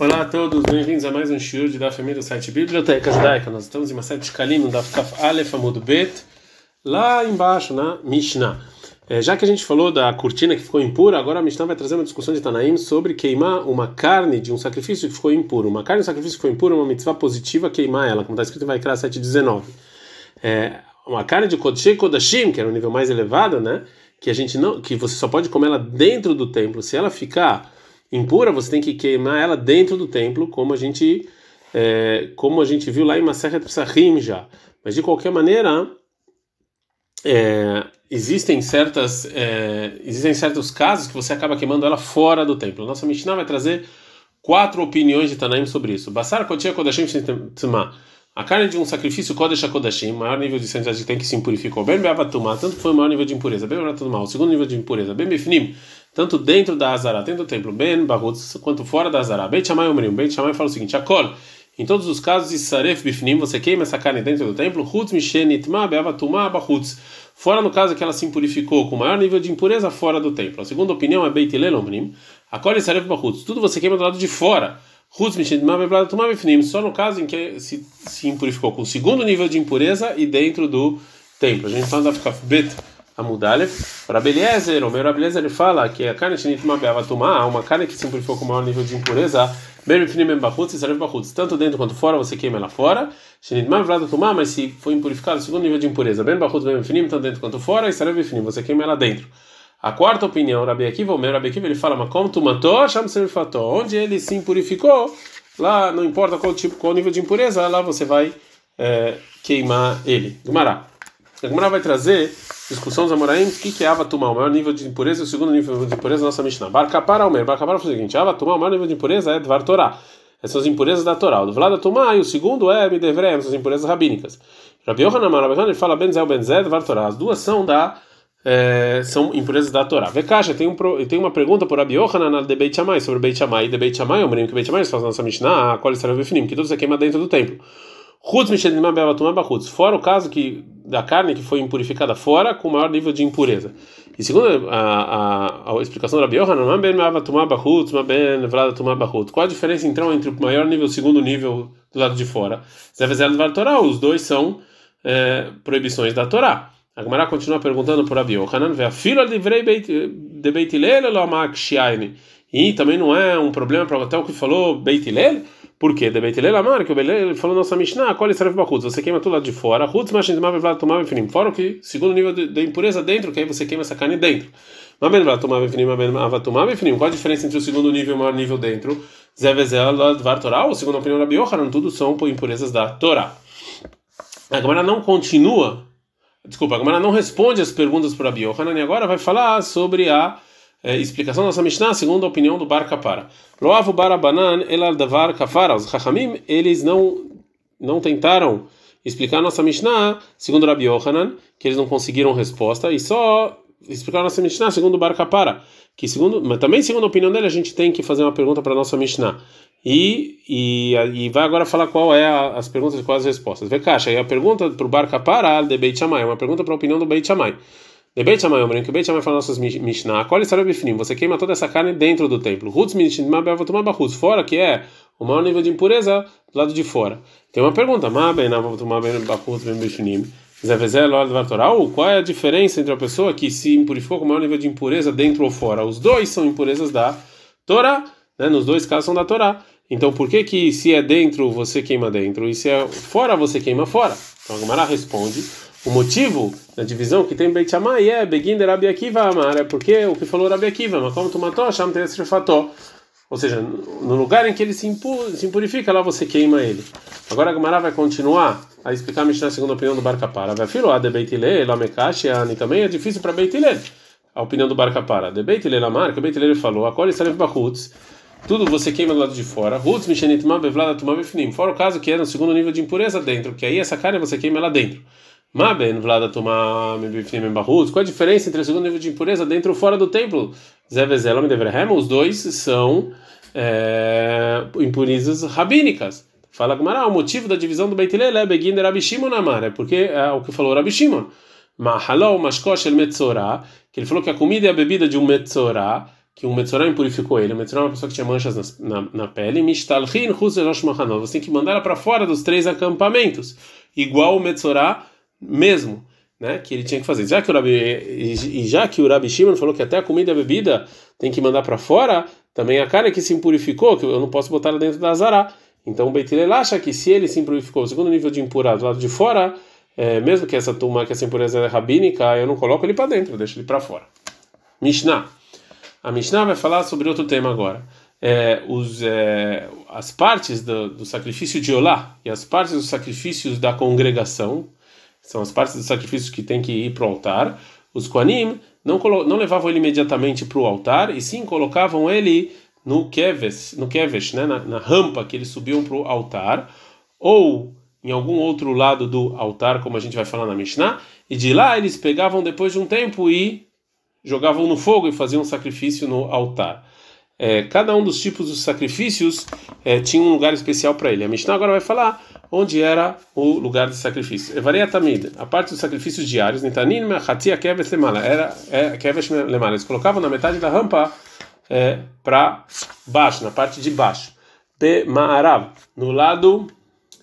Olá a todos, bem-vindos a mais um shiur da família do site Biblioteca Judaica. Nós estamos em uma série de Kalim, Daf Kaf Aleph Amud Bet, lá embaixo, na Mishnah. É, já que a gente falou da cortina que ficou impura, agora a Mishnah vai trazer uma discussão de Tanaim sobre queimar uma carne de um sacrifício que ficou impuro. Uma carne de um sacrifício que ficou impuro é uma mitzvah positiva queimar ela, como está escrito em Vaikra 7.19. É, uma carne de Kodshei Kodashim, que era o um nível mais elevado, né? Que a gente não, que você só pode comer ela dentro do templo. Se ela ficar impura, você tem que queimar ela dentro do templo, como a gente, é, como a gente viu lá em Maseret Psachim já. Mas de qualquer maneira, é, existem certas, é, existem certos casos que você acaba queimando ela fora do templo. Nossa Mishnah vai trazer quatro opiniões de Tanaim sobre isso. Basar Kotia Kodashim Tzma. A carne de um sacrifício Kodesh Kodashim, maior nível de santidade que tem que se impurificou. Ben Beavatuma, tanto foi o maior nível de impureza. Ben Beavatuma, o segundo nível de impureza. Ben Befnim, tanto dentro da Azara, dentro do templo, Ben Barutz, quanto fora da Azara. Beit Shammai Omrim, Beit Shammai fala o seguinte: Akol, em todos os casos, Isaref Bifnim, você queima essa carne dentro do templo, Hutz Mishenitma Beavatuma Bahutz. Fora no caso que ela se impurificou com maior nível de impureza fora do templo. A segunda opinião é Beit Hilel Omrim, Akol Isaref Bahutz. Tudo você queima do lado de fora. Só no caso em que se, se impurificou com o segundo nível de impureza e dentro do templo. A gente fala da ficar bet amudalef. Para Beliezer, o meu Rabeliezer ele fala que a carne tomar uma carne que se impurificou com o maior nível de impureza, tanto dentro quanto fora, você queima ela fora. tomar, mas se foi impurificado segundo nível de impureza, bem tanto dentro quanto fora, e você queima ela dentro. A quarta opinião, Rabi Akiva, o meu Rabi Akiva, ele fala, mas como tu matou, chama onde ele se impurificou, lá não importa qual tipo, qual nível de impureza, lá você vai é, queimar ele. Gumará. A vai trazer discussão dos Amoraim, o que, que é Avatumá, o maior nível de impureza e o segundo nível de impureza da nossa Mishnah. Barcapara Omer, Barcapara foi o seguinte, Avatumá, o maior nível de impureza é Dvar Torá. Essas são as impurezas da Torá. O do Vlada Tumá e o segundo é Midevrem, essas impurezas rabínicas. Rabi Yohanan, Rabi Yohanan, ele fala Benzel, Benzed, Dvar Torá. As duas são da é, são impurezas da Torá. Vekasha, tem, um, tem uma pergunta por Abi Yohanan de Beit Shammai, sobre Beit Shammai. De Beit o que Beit Shammai, faz nossa Mishnah, qual estará definim, que tudo isso queima dentro do templo. Fora o caso que da carne que foi impurificada fora com maior nível de impureza. E segundo a, a, a explicação da Rabi Yohanan, qual a diferença então entre o maior nível e o segundo nível do lado de fora? Os dois são é, proibições da Torá. A Gemara continua perguntando por Abi a de E também não é um problema para o que falou Beit? Por quê? De Beit Hillel Amar, que o Beit falou nossa Mishnah, qual é o Você queima tudo lá de fora. Hutz machin mabe tomar finim. Fora o que, segundo nível de, impureza dentro, que aí você queima essa carne dentro. Vlad tomar finim, maben ava tomar finim. Qual a diferença entre o segundo nível e o maior nível dentro? Zevezel dvar Torah, segundo a opinião da Biohanan, tudo são impurezas da Torá. A Gemara não continua Desculpa, a Gemara não responde as perguntas para Abi Yohanan e agora vai falar sobre a é, explicação da nossa Mishnah, segundo a opinião do Bar Kapara. Loavu Barabanan elal davar kafara. Os Chachamim, eles não, não tentaram explicar a nossa Mishnah, segundo Rabi Yohanan, que eles não conseguiram resposta, e só explicar a nossa Mishnah segundo o Bar Kapara, que segundo, mas também segundo a opinião dele, a gente tem que fazer uma pergunta para a nossa Mishnah. E, e, e vai agora falar qual é a, as perguntas e quais as respostas. Vê caixa, a pergunta para o Bar Kapara, de Beit Shammai, é uma pergunta para a opinião do Beit Shammai. De Beit Shammai, o que Beit Shammai fala nossas Mishnah, é o bifnim? Você queima toda essa carne dentro do templo. Hutz Mishnah, tomar barruz, fora que é o maior nível de impureza do lado de fora. Tem uma pergunta, qual é a diferença entre a pessoa que se impurificou com o maior nível de impureza dentro ou fora? Os dois são impurezas da Torá né? Nos dois casos são da Torá. Então, por que que se é dentro você queima dentro e se é fora você queima fora? Então, a Gemara responde: o motivo da divisão que tem Beit Shammai é Begin de Rabi Akiva é porque o que falou Rabi Akiva, matou, Sham Fató. Ou seja, no lugar em que ele se, impurifica, lá você queima ele. Agora a Gemara vai continuar a explicar a Mishnah segundo a opinião do Barcapara. Vai filo de Beit Hillel, Lamekashi, também é difícil para Beit Hillel. A opinião do Barcapara. De Beit Hillel Amar, que Beit Hillel falou, a qual Saref Bahutz tudo você queima do lado de fora. Fora o caso que é no segundo nível de impureza dentro, que aí essa carne você queima lá dentro. Maben vlada tomar Qual a diferença entre o segundo nível de impureza dentro ou fora do templo? Os dois são é, impurezas rabínicas. Fala Gmará, o motivo da divisão do Beit Hillel é Begin Rabi Shimon Amar, é porque é o que falou Rabi Shimon. Mashkosh el Metzorah, que ele falou que a comida e a bebida de um Metzorah que um Metzorah impurificou ele. O Metzorah é uma pessoa que tinha manchas na, na, na pele. Mishtalchin Huserosh Mahanov. Você tem que mandar ela para fora dos três acampamentos, igual o Metzorah mesmo, né? Que ele tinha que fazer. Já que o Rabi, e já que o Rabi Shimon falou que até a comida e a bebida tem que mandar para fora, também a carne que se impurificou, que eu não posso botar ela dentro da Azará. Então o Beit acha que se ele se impurificou, o segundo nível de impurado do lado de fora, é, mesmo que essa turma, que essa impureza é rabínica, eu não coloco ele para dentro, eu deixo ele para fora. Mishnah. A Mishnah vai falar sobre outro tema agora. É, os, é, as partes do, do, sacrifício de Olá e as partes dos sacrifícios da congregação, são as partes dos sacrifícios que tem que ir para o altar. Os Koanim não, não levavam ele imediatamente para o altar, e sim colocavam ele no keves, no keves né, na, na rampa que eles subiam para o altar, ou em algum outro lado do altar, como a gente vai falar na Mishnah, e de lá eles pegavam depois de um tempo e jogavam no fogo e faziam um sacrifício no altar. É, cada um dos tipos dos sacrifícios é, tinha um lugar especial para ele. A Mishnah agora vai falar onde era o lugar de sacrifício. Evarei Tamid, a parte dos sacrifícios diários, Nitanin Hatzia Keves Lemala, era é, Keves Lemala. Eles colocavam na metade da rampa é, para baixo, na parte de baixo. Be Ma'arav, no lado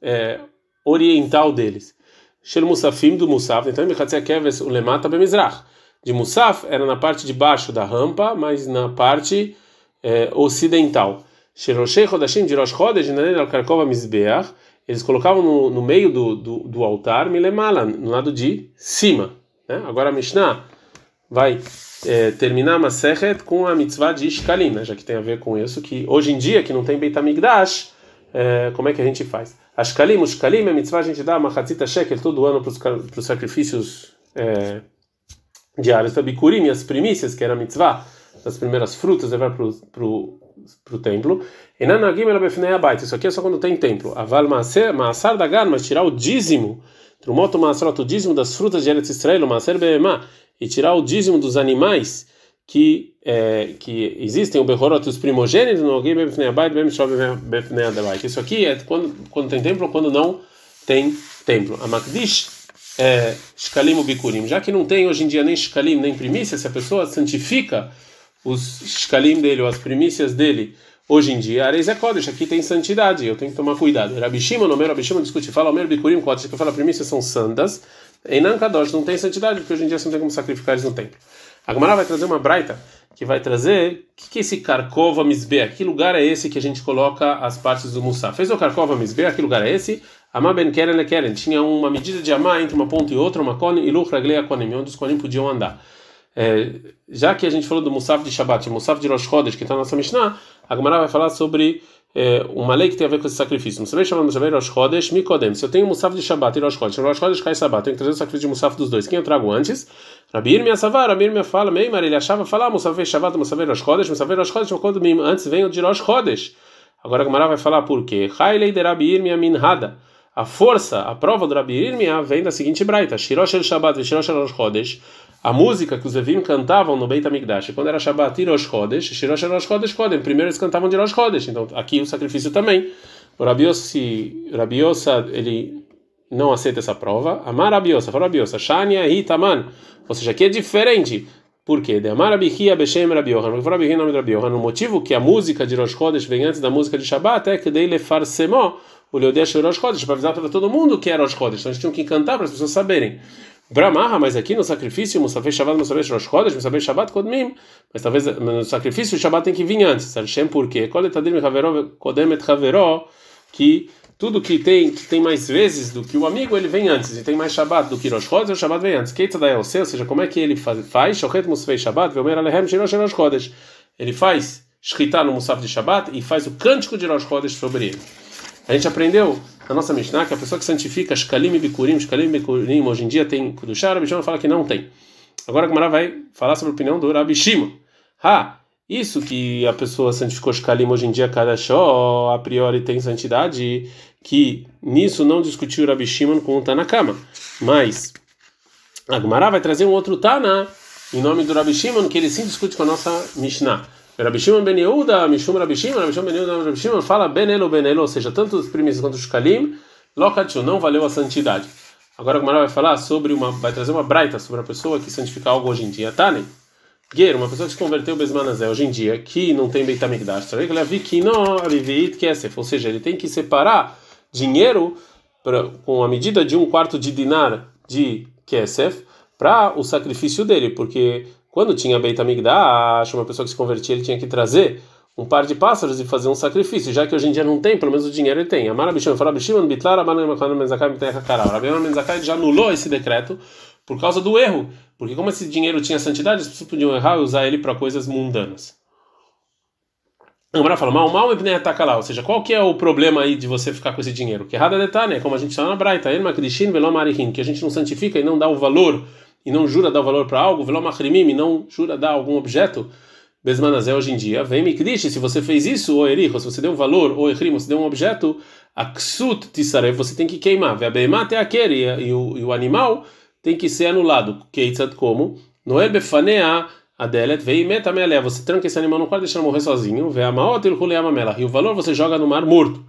é, oriental deles. Shel Musafim do Musaf, então Hatzia Keves Lemata Bemizrach de Musaf era na parte de baixo da rampa, mas na parte é, ocidental. Sheroshei Chodashim de Rosh Chodesh, Karkova Mizbeach, eles colocavam no, no meio do, do, do altar Milemala, no lado de cima. Né? Agora a Mishnah vai é, terminar a Masechet com a mitzvah de Ishkalim, né? já que tem a ver com isso, que hoje em dia, que não tem Beit HaMikdash, é, como é que a gente faz? Ashkalim, o Shkalim, a mitzvah a gente dá uma Hatzita Shekel todo ano para os sacrifícios é, diários da Bikurim, as primícias, que era a mitzvah, das primeiras frutas, levar para o templo. Ela befnei abaita. Isso aqui é só quando tem templo. Aval maasar da gar, mas tirar o dízimo, trumoto maasrot, o dízimo das frutas de Eretz Israel, maaser beemá, e tirar o dízimo dos animais que é, que existem, o Behorot os primogênitos, no abaita, befnei abaita. Isso aqui é quando, quando tem templo ou quando não tem templo. A Makdish é, shkalim bikurim. Já que não tem hoje em dia nem shkalim nem primícia, se a pessoa santifica os shkalim dele ou as primícias dele hoje em dia, areis é kodesh, aqui tem santidade, eu tenho que tomar cuidado. Rabi Shimon, o meu Rabi Shimon discute, fala, o meu bikurim kodesh, que fala primícias são santas, e não kadosh, não tem santidade, porque hoje em dia você não tem como sacrificar eles no templo. A Gemara vai trazer uma braita que vai trazer o que, que é esse Karkova Mizbeah? Que lugar é esse que a gente coloca as partes do Mussaf? Fez o Karkova Mizbeah? Que lugar é esse? Amar ben Keren le Keren. Tinha uma medida de amar entre uma ponta e outra, uma cone e luch raglei konim, onde os konim podiam andar. É, já que a gente falou do Musaf de Shabbat, Musaf de Rosh Chodesh, que está na nossa Mishnah, a Gemara vai falar sobre é, uma lei que tem a ver com esse sacrifício. Musaf de Shabbat, Rosh Chodesh, Mikodem. Se eu tenho Musaf de Shabbat e Rosh Chodesh, Rosh Chodesh cai Shabbat, tenho que trazer o sacrifício de Musaf dos dois. Quem eu trago antes? Rabi Irmia Savar, Rabi Irmia fala, Meimar, ele achava falar Musaf de Shabbat, Musaf de Rosh Chodesh, Musaf de Rosh Chodesh, antes vem o de Rosh Chodesh. Agora a Gemara vai falar por quê? Hailei de Rabi Irmia Minhada. A força, a prova do Rabi Irmia vem da seguinte braita: Shirosh el Shabbat Shirosh el Chodesh. A música que os Levim cantavam no Beit HaMikdash, quando era Shabbat e Rosh Chodesh, Shirosh Rosh Chodesh Kodem. Primeiro eles cantavam de Rosh Chodesh, então aqui o sacrifício também. O Rabiosa, ele não aceita essa prova. Amar Rabiosa, fala Rabiosa, Shania Hitaman. Ou seja, aqui é diferente. Por quê? De Amar Abihia Beshem Rabi Yohan. Porque Rabi nome de Rabi Yohan. O motivo que a música de Rosh Chodesh vem antes da música de Shabbat é que dele farsemó o Leodesh Rosh Chodesh, para avisar para todo mundo que era Rosh Chodesh. Então eles tinham que cantar para as pessoas saberem. Brahmaha, mas aqui no sacrifício, Musafei Shabbat, Musafei Rosh Chodesh, Musafei Shabbat Kodmim, mas talvez no sacrifício o Shabbat tem que vir antes. Hashem, por quê? Kodemet Haveró, que tudo que tem que tem mais vezes do que o amigo, ele vem antes, e tem mais Shabbat do que Rosh Chodesh, o Shabbat vem antes. Keita da ou seja, como é que ele faz? Shochet Musafei Shabbat, Veomer Alehem Shirosh Rosh Chodesh. Ele faz Shkita no Musaf de Shabbat e faz o cântico de Rosh Chodesh sobre ele. A gente aprendeu na nossa Mishnah que a pessoa que santifica Shkalim e Bikurim, Shkalim e Bikurim, hoje em dia tem Kudushá, Rabi Shimon fala que não tem. Agora a Gemara vai falar sobre a opinião do Rabi Shimon. Ha! Isso que a pessoa santificou Shkalim hoje em dia, Kadashó, a priori tem santidade, que nisso não discutiu o Rabi Shimon com o Tanakama. Mas a Gemara vai trazer um outro Tana, em nome do Rabi Shimon, que ele sim discute com a nossa Mishnah. Rabi ben Yehuda, Mishum Rabi Shimon, ben Yehuda, fala Benelo Benelo, ou seja, tanto os primícios quanto os Kalim, Lokachu, não valeu a santidade. Agora o Gamara vai falar sobre uma, vai trazer uma braita sobre a pessoa que santifica algo hoje em dia. Tane, Guer, uma pessoa que se converteu Besmanazé hoje em dia, que não tem Beit HaMikdash, não ou seja, ele tem que separar dinheiro pra, com a medida de um quarto de dinar de Kesef para o sacrifício dele, porque quando tinha Beit HaMikdash, uma pessoa que se convertia, ele tinha que trazer um par de pássaros e fazer um sacrifício, já que hoje em dia não tem, pelo menos o dinheiro ele tem. Amara Bishon fala Bishon Bitlar Amara Menzakai Mitekakará. Rabi Menzakai já anulou esse decreto por causa do erro, porque como esse dinheiro tinha santidade, as pessoas podiam errar e usar ele para coisas mundanas. Amara fala, mal, mal ataca lá, ou seja, qual que é o problema aí de você ficar com esse dinheiro? Que errada detalhe, né? como a gente está na Braita, que a gente não santifica e não dá o valor, e não jura dar valor para algo, e não jura dar algum objeto, Besmanazé hoje em dia, vem me Mikdish, se você fez isso, ou Ericho, se você deu um valor, ou Echrim, você deu um objeto, Aksut Tisarev, você tem que queimar. Veabemate aquele, e o animal tem que ser anulado. Keitzat como? Noel Befanea Adelet, vei metamele, você tranca esse animal no quarto e deixa ele morrer sozinho, vê a maot e o valor você joga no mar morto.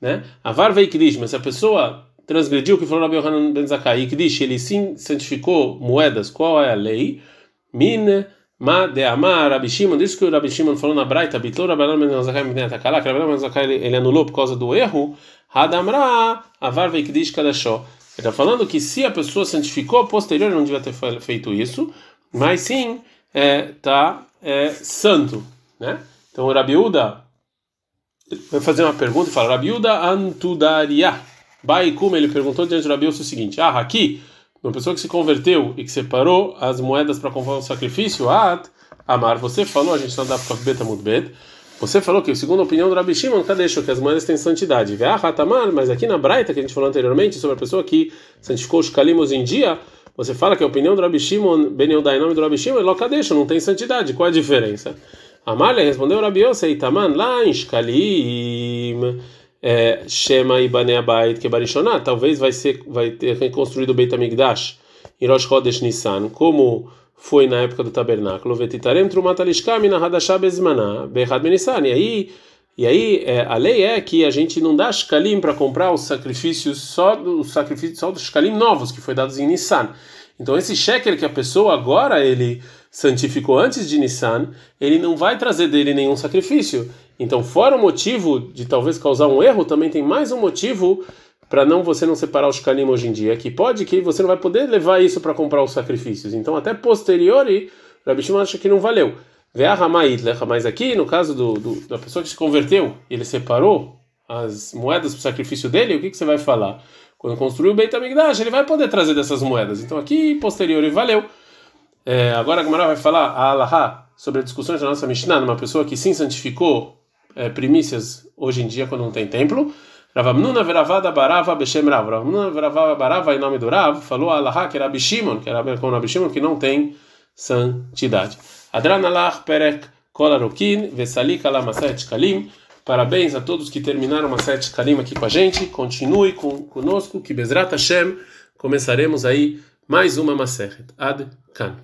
Né? Avar vei Kdish, mas se a pessoa transgrediu o que falou Rabi Yohanan Ben Zakai, e Kdish, ele sim santificou moedas, qual é a lei? Min Ma de Amar, Rabi Shimon, isso que o Rabi Shimon falou na Braita, Bitlor, Rabi Ben Zakai, que Rabi Ben Zakai ele anulou por causa do erro, Hadamra, Avar Veikdish Kadashó. Ele está falando que se a pessoa santificou posterior, não devia ter feito isso, mas sim é, tá é, santo, né? Então o Rabiuda vai fazer uma pergunta e fala: Rabiuda Antudaria. Baikum, ele perguntou diante do Rabiuda o seguinte: Ah, aqui uma pessoa que se converteu e que separou as moedas para comprar um sacrifício, At, Amar, você falou, a gente está dando beta bet, você falou que, segundo a opinião do Rabi Shimon, deixou que as moedas têm santidade. Tamar, mas aqui na Braita, que a gente falou anteriormente, sobre a pessoa que santificou os calimos em dia, você fala que a opinião do Rabi Shimon, Ben Yodai, nome do Rabi Shimon, é deixa, não tem santidade. Qual a diferença? Amália respondeu Rabi Yosei, Taman, lá em Shkalim Shema e Bane Abait Kebarishoná, talvez vai ser vai ter reconstruído o Beit HaMikdash em Rosh Chodesh Nissan, como foi na época do tabernáculo, Vetitarem Trumat Alishkam na Hadashah Bezmaná, Behad Benissan. E aí, e aí é, a lei é que a gente não dá shkalim para comprar os sacrifícios só dos sacrifícios só dos shkalim novos que foi dados em Nissan. Então esse shekel que a pessoa agora ele santificou antes de Nissan, ele não vai trazer dele nenhum sacrifício. Então, fora o motivo de talvez causar um erro, também tem mais um motivo para não você não separar os canim hoje em dia, que pode que você não vai poder levar isso para comprar os sacrifícios. Então, até posteriori, Rabi Shimon acha que não valeu. Mas aqui, no caso do, do, da pessoa que se converteu, ele separou as moedas para o sacrifício dele, o que, que você vai falar? Quando construiu o Beit HaMikdash, ele vai poder trazer dessas moedas. Então aqui, posteriori, valeu. É, agora a Gamara vai falar a Alaha sobre a discussão da nossa Mishnah, numa pessoa que sim santificou é, primícias hoje em dia quando não tem templo. Ravamnuna veravada barava beshem rav. Ravamnuna veravada barava em nome do Rav falou Allah que era Bishimon, que era com Rabi Shimon, que não tem santidade. Adran Allah perek kolarokin vesalik alamaset kalim. Parabéns a todos que terminaram uma sete kalim aqui com a gente. Continue com, conosco, que Bezrat Hashem começaremos aí mais uma Maseret. Ad Kan.